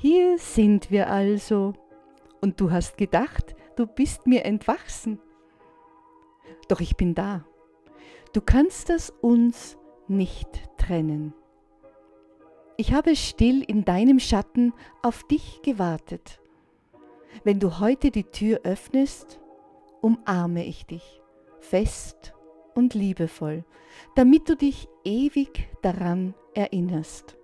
Hier sind wir also. Und du hast gedacht, du bist mir entwachsen. Doch ich bin da. Du kannst das uns nicht trennen. Ich habe still in deinem Schatten auf dich gewartet. Wenn du heute die Tür öffnest, umarme ich dich fest und liebevoll, damit du dich ewig daran erinnerst,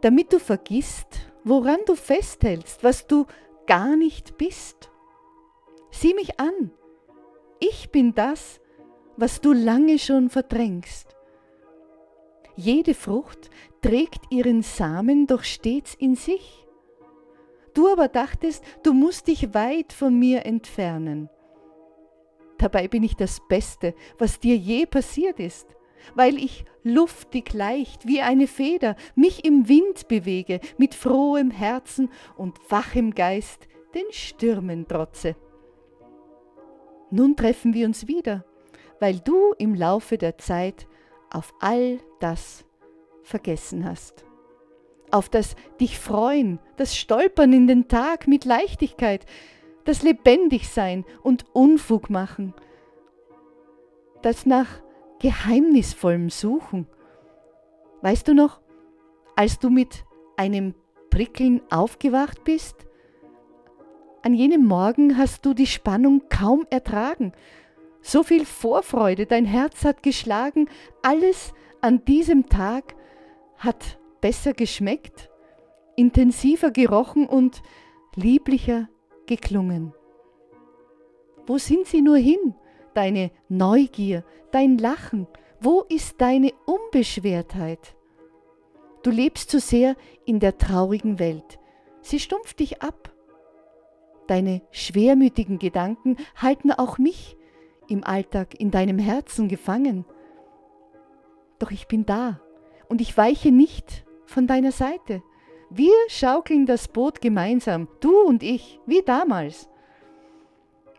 damit du vergisst, woran du festhältst, was du gar nicht bist. Sieh mich an, ich bin das, was du lange schon verdrängst. Jede Frucht trägt ihren Samen doch stets in sich. Du aber dachtest, du musst dich weit von mir entfernen. Dabei bin ich das Beste, was dir je passiert ist, weil ich luftig leicht wie eine Feder mich im Wind bewege, mit frohem Herzen und wachem Geist den Stürmen trotze. Nun treffen wir uns wieder, weil du im Laufe der Zeit auf all das vergessen hast. Auf das dich freuen, das Stolpern in den Tag mit Leichtigkeit, das Lebendigsein und Unfug machen, das nach geheimnisvollem Suchen. Weißt du noch, als du mit einem Prickeln aufgewacht bist? An jenem Morgen hast du die Spannung kaum ertragen. So viel Vorfreude, dein Herz hat geschlagen, alles an diesem Tag hat besser geschmeckt, intensiver gerochen und lieblicher geklungen. Wo sind sie nur hin, deine Neugier, dein Lachen? Wo ist deine Unbeschwertheit? Du lebst zu sehr in der traurigen Welt. Sie stumpft dich ab. Deine schwermütigen Gedanken halten auch mich im Alltag in deinem Herzen gefangen. Doch ich bin da und ich weiche nicht von deiner Seite. Wir schaukeln das Boot gemeinsam, du und ich, wie damals.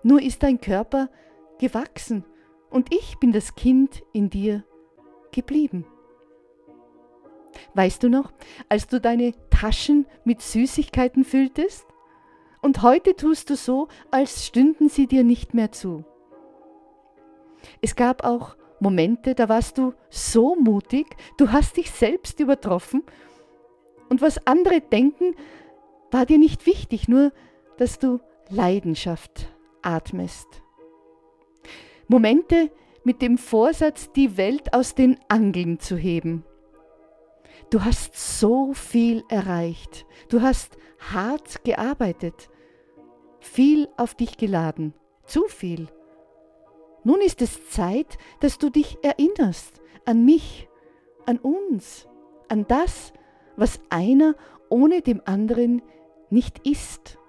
Nur ist dein Körper gewachsen und ich bin das Kind in dir geblieben. Weißt du noch, als du deine Taschen mit Süßigkeiten fülltest? Und heute tust du so, als stünden sie dir nicht mehr zu. Es gab auch Momente, da warst du so mutig, du hast dich selbst übertroffen und was andere denken, war dir nicht wichtig, nur dass du Leidenschaft atmest. Momente mit dem Vorsatz, die Welt aus den Angeln zu heben. Du hast so viel erreicht. Du hast hart gearbeitet, viel auf dich geladen, zu viel. Nun ist es Zeit, dass du dich erinnerst an mich, an uns, an das, was einer ohne dem anderen nicht ist.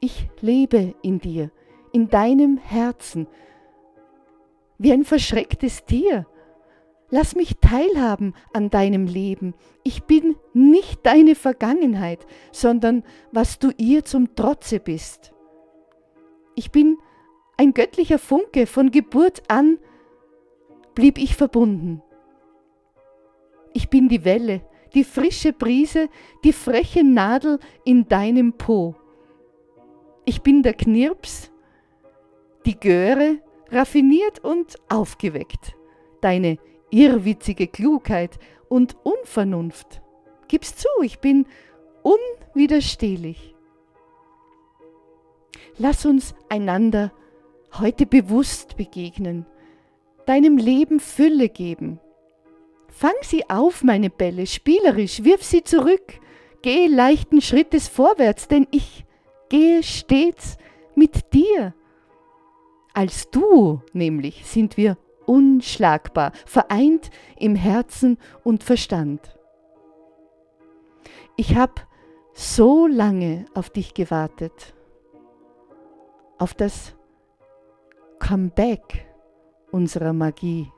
Ich lebe in dir, in deinem Herzen, wie ein verschrecktes Tier. Lass mich teilhaben an deinem Leben. Ich bin nicht deine Vergangenheit, sondern was du ihr zum Trotze bist. Ich bin ein göttlicher Funke, von Geburt an blieb ich verbunden. Ich bin die Welle, die frische Brise, die freche Nadel in deinem Po. Ich bin der Knirps, die Göre, raffiniert und aufgeweckt, deine irrwitzige Klugheit und Unvernunft. Gib's zu, ich bin unwiderstehlich. Lass uns einander heute bewusst begegnen, deinem Leben Fülle geben. Fang sie auf, meine Bälle, spielerisch, wirf sie zurück, geh leichten Schrittes vorwärts, denn ich gehe stets mit dir. Als du nämlich sind wir unschlagbar, vereint im Herzen und Verstand. Ich habe so lange auf dich gewartet, auf das Comeback unserer Magie.